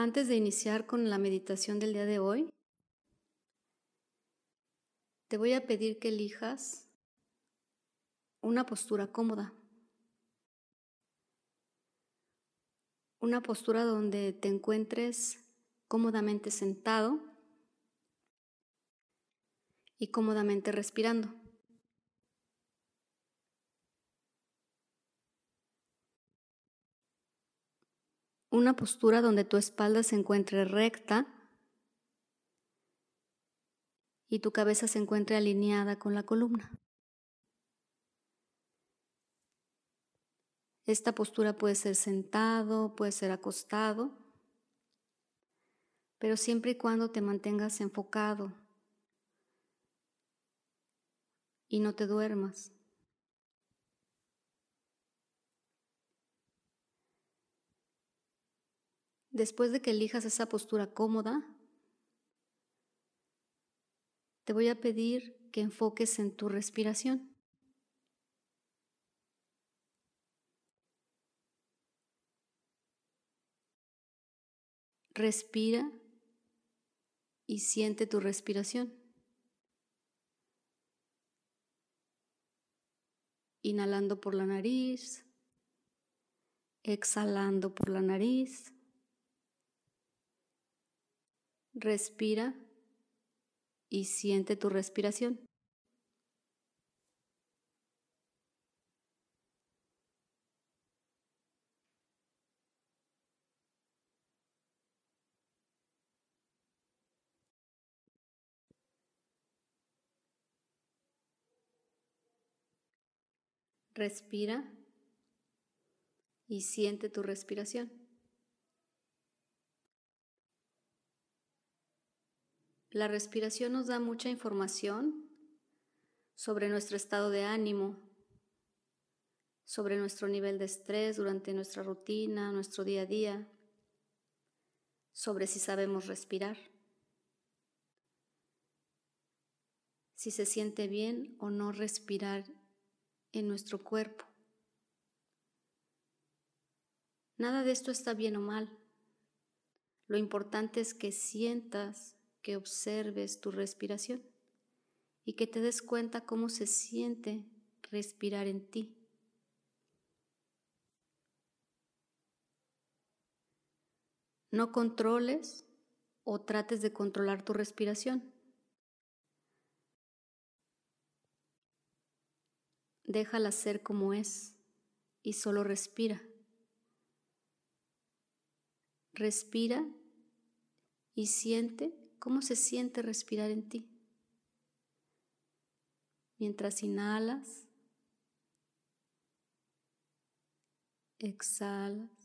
Antes de iniciar con la meditación del día de hoy, te voy a pedir que elijas una postura cómoda. Una postura donde te encuentres cómodamente sentado y cómodamente respirando. Una postura donde tu espalda se encuentre recta y tu cabeza se encuentre alineada con la columna. Esta postura puede ser sentado, puede ser acostado, pero siempre y cuando te mantengas enfocado y no te duermas. Después de que elijas esa postura cómoda, te voy a pedir que enfoques en tu respiración. Respira y siente tu respiración. Inhalando por la nariz, exhalando por la nariz. Respira y siente tu respiración. Respira y siente tu respiración. La respiración nos da mucha información sobre nuestro estado de ánimo, sobre nuestro nivel de estrés durante nuestra rutina, nuestro día a día, sobre si sabemos respirar, si se siente bien o no respirar en nuestro cuerpo. Nada de esto está bien o mal. Lo importante es que sientas que observes tu respiración y que te des cuenta cómo se siente respirar en ti. No controles o trates de controlar tu respiración. Déjala ser como es y solo respira. Respira y siente cómo se siente respirar en ti. Mientras inhalas, exhalas.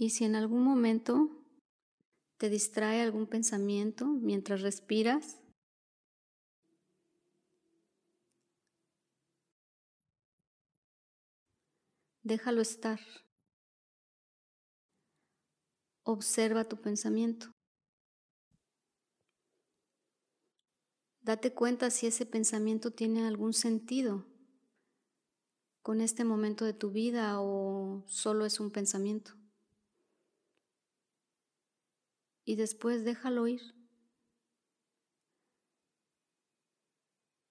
Y si en algún momento te distrae algún pensamiento mientras respiras, déjalo estar. Observa tu pensamiento. Date cuenta si ese pensamiento tiene algún sentido con este momento de tu vida o solo es un pensamiento. Y después déjalo ir.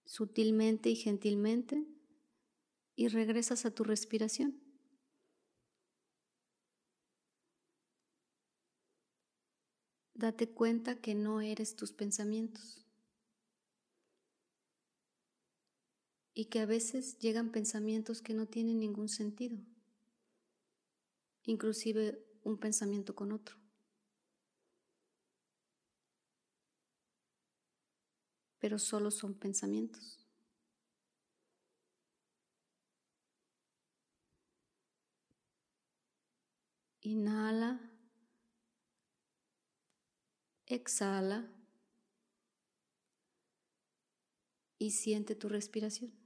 Sutilmente y gentilmente y regresas a tu respiración. Date cuenta que no eres tus pensamientos y que a veces llegan pensamientos que no tienen ningún sentido, inclusive un pensamiento con otro. Pero solo son pensamientos. Inhala, exhala y siente tu respiración.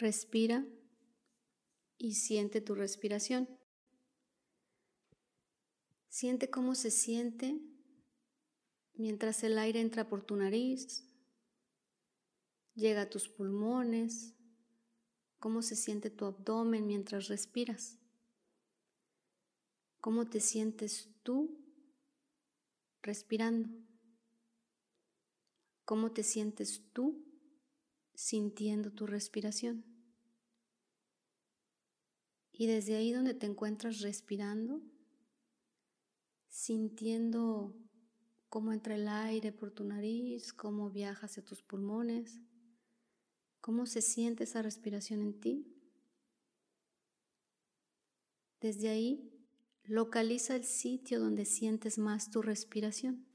Respira y siente tu respiración. Siente cómo se siente mientras el aire entra por tu nariz, llega a tus pulmones, cómo se siente tu abdomen mientras respiras, cómo te sientes tú respirando, cómo te sientes tú sintiendo tu respiración. Y desde ahí donde te encuentras respirando, sintiendo cómo entra el aire por tu nariz, cómo viaja hacia tus pulmones, cómo se siente esa respiración en ti. Desde ahí, localiza el sitio donde sientes más tu respiración.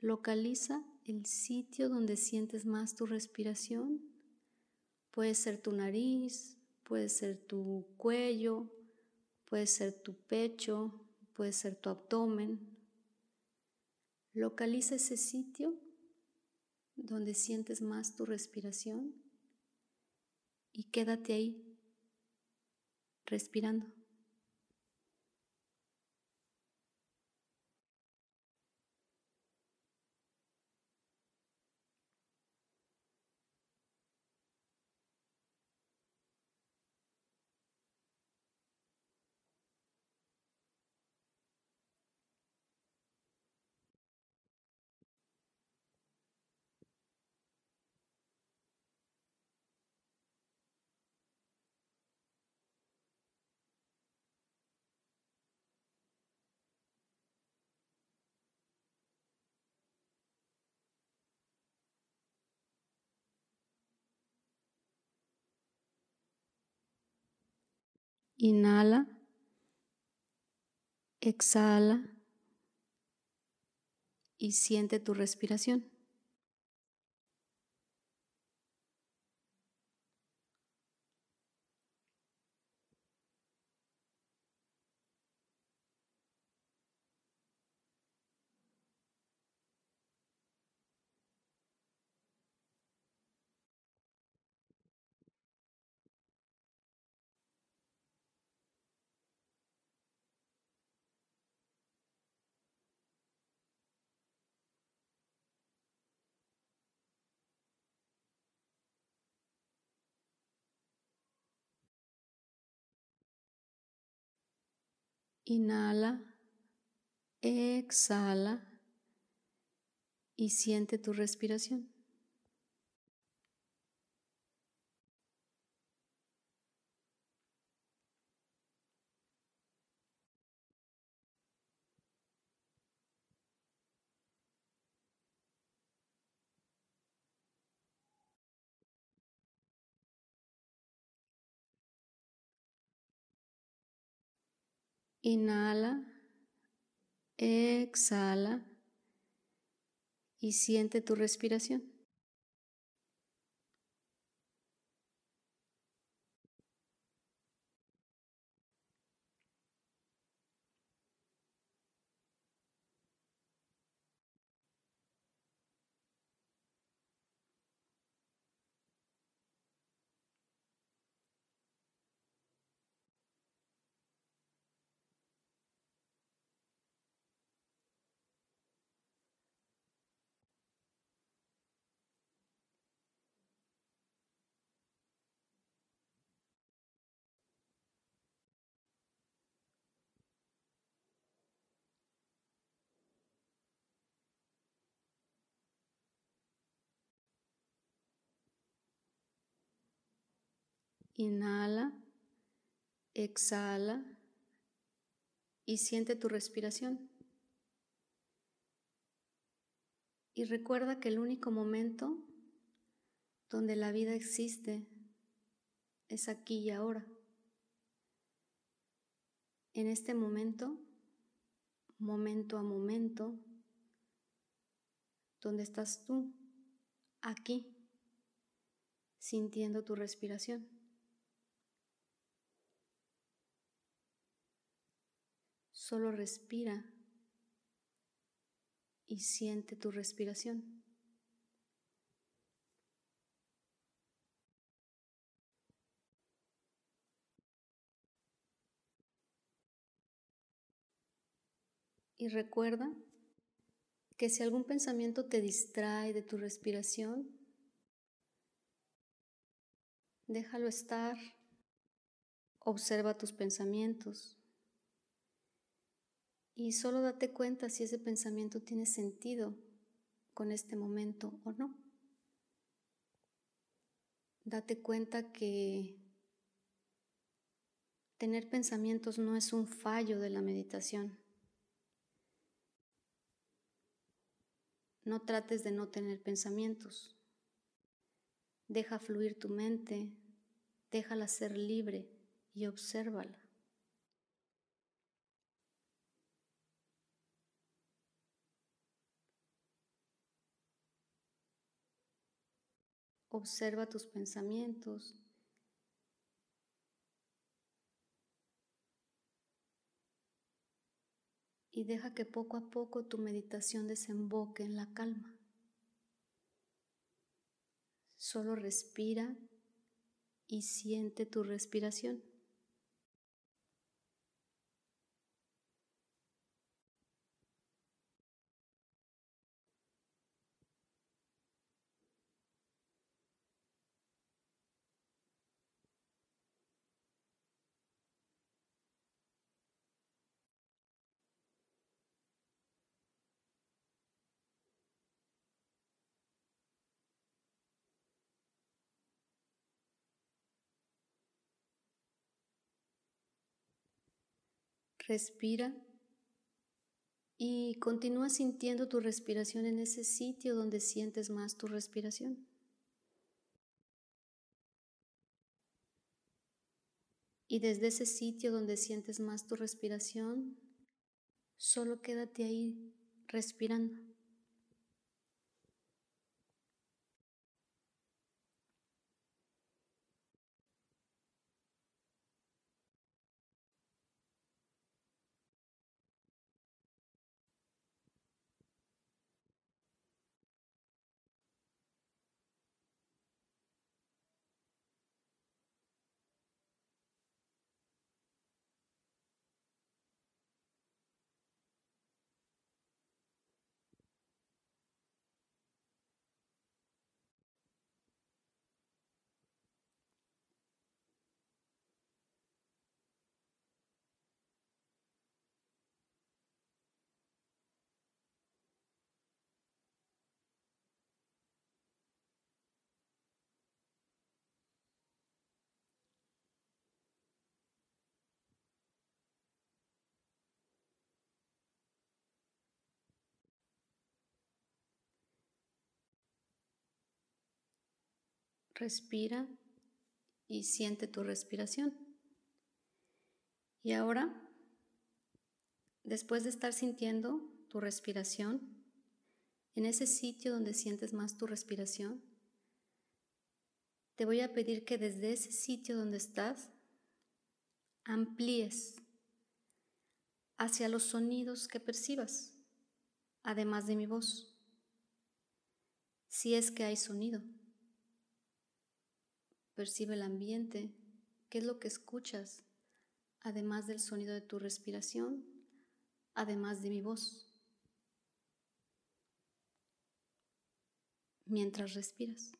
Localiza el sitio donde sientes más tu respiración Puede ser tu nariz, puede ser tu cuello, puede ser tu pecho, puede ser tu abdomen. Localiza ese sitio donde sientes más tu respiración y quédate ahí respirando. Inhala, exhala y siente tu respiración. Inhala, exhala y siente tu respiración. Inhala, exhala y siente tu respiración. Inhala, exhala y siente tu respiración. Y recuerda que el único momento donde la vida existe es aquí y ahora. En este momento, momento a momento, donde estás tú, aquí, sintiendo tu respiración. Solo respira y siente tu respiración. Y recuerda que si algún pensamiento te distrae de tu respiración, déjalo estar, observa tus pensamientos y solo date cuenta si ese pensamiento tiene sentido con este momento o no. Date cuenta que tener pensamientos no es un fallo de la meditación. No trates de no tener pensamientos. Deja fluir tu mente, déjala ser libre y obsérvala. Observa tus pensamientos. Y deja que poco a poco tu meditación desemboque en la calma. Solo respira y siente tu respiración. Respira y continúa sintiendo tu respiración en ese sitio donde sientes más tu respiración. Y desde ese sitio donde sientes más tu respiración, solo quédate ahí respirando. Respira y siente tu respiración. Y ahora Después de estar sintiendo tu respiración, en ese sitio donde sientes más tu respiración, te voy a pedir que desde ese sitio donde estás amplíes hacia los sonidos que percibas, además de mi voz, si es que hay sonido. Percibe el ambiente, qué es lo que escuchas, además del sonido de tu respiración, además de mi voz. Mientras respiras.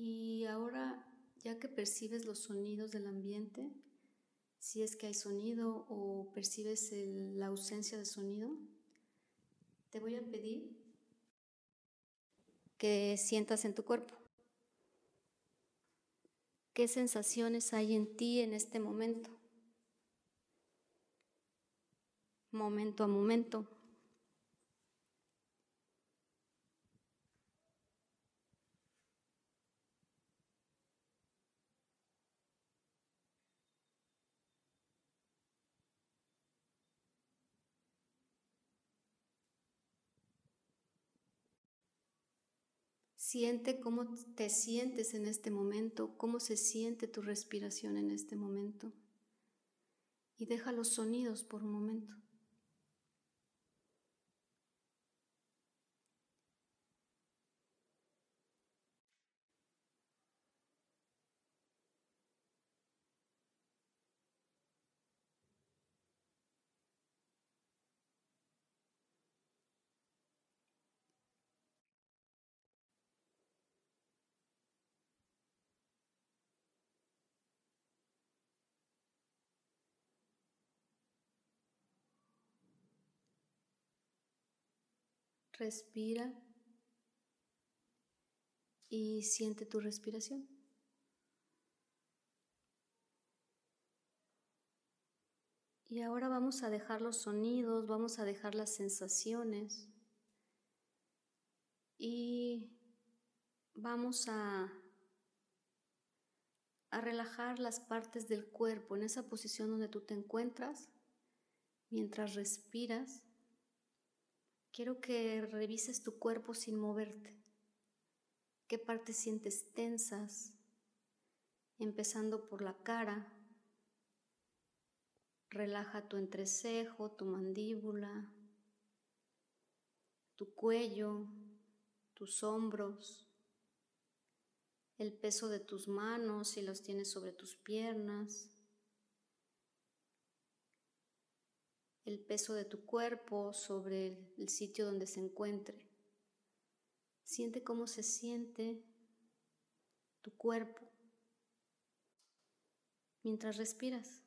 Y ahora, ya que percibes los sonidos del ambiente, si es que hay sonido o percibes la ausencia de sonido, te voy a pedir que sientas en tu cuerpo. ¿Qué sensaciones hay en ti en este momento? Momento a momento. Siente cómo te sientes en este momento, cómo se siente tu respiración en este momento. Y deja los sonidos por un momento. Respira y siente tu respiración. Y ahora vamos a dejar los sonidos, vamos a dejar las sensaciones y vamos a, a relajar las partes del cuerpo en esa posición donde tú te encuentras mientras respiras. Quiero que revises tu cuerpo sin moverte. ¿Qué partes sientes tensas? Empezando por la cara, Relaja tu entrecejo, tu mandíbula, tu cuello, tus hombros, el peso de tus manos si los tienes sobre tus piernas, el peso de tu cuerpo sobre el sitio donde se encuentre. Siente cómo se siente tu cuerpo mientras respiras.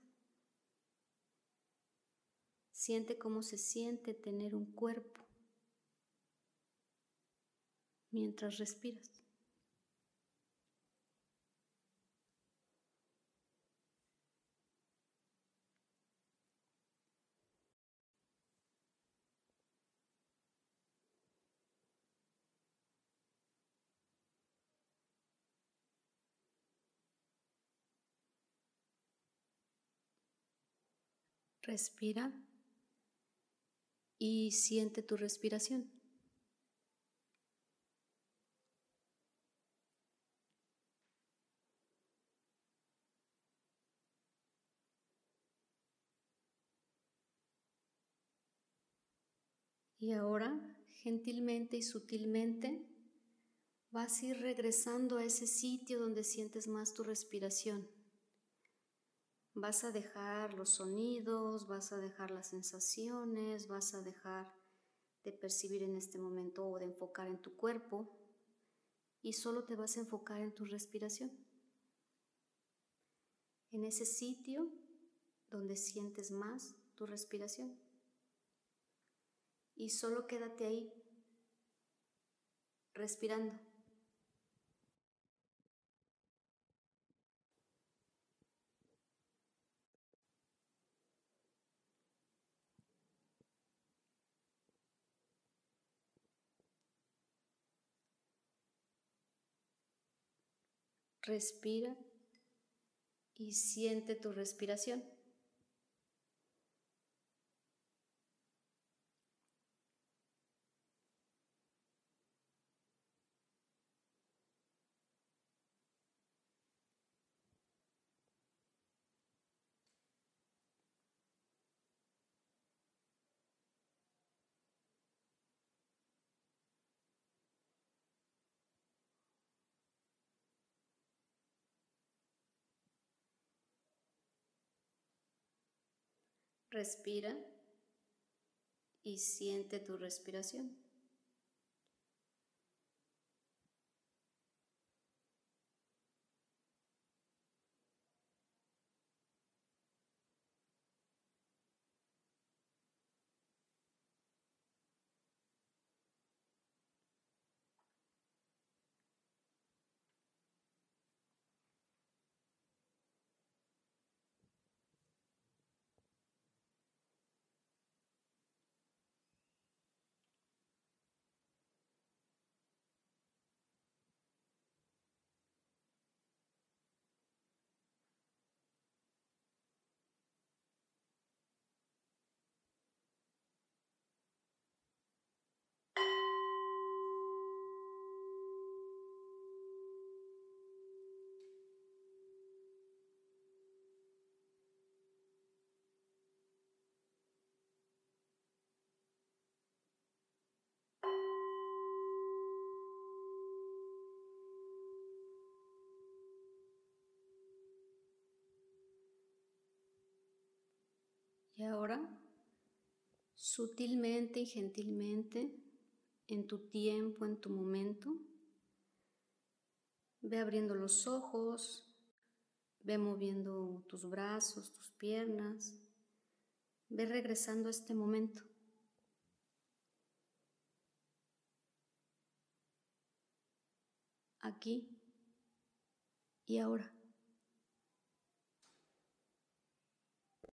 Siente cómo se siente tener un cuerpo mientras respiras. Respira y siente tu respiración. Y ahora, gentilmente y sutilmente, vas a ir regresando a ese sitio donde sientes más tu respiración. Vas a dejar los sonidos, vas a dejar las sensaciones, vas a dejar de percibir en este momento o de enfocar en tu cuerpo y solo te vas a enfocar en tu respiración. En ese sitio donde sientes más tu respiración. Y solo quédate ahí, respirando. Respira y siente tu respiración. Respira y siente tu respiración. Y ahora, sutilmente y gentilmente, en tu tiempo, en tu momento, ve abriendo los ojos, ve moviendo tus brazos, tus piernas, ve regresando a este momento. Aquí y ahora.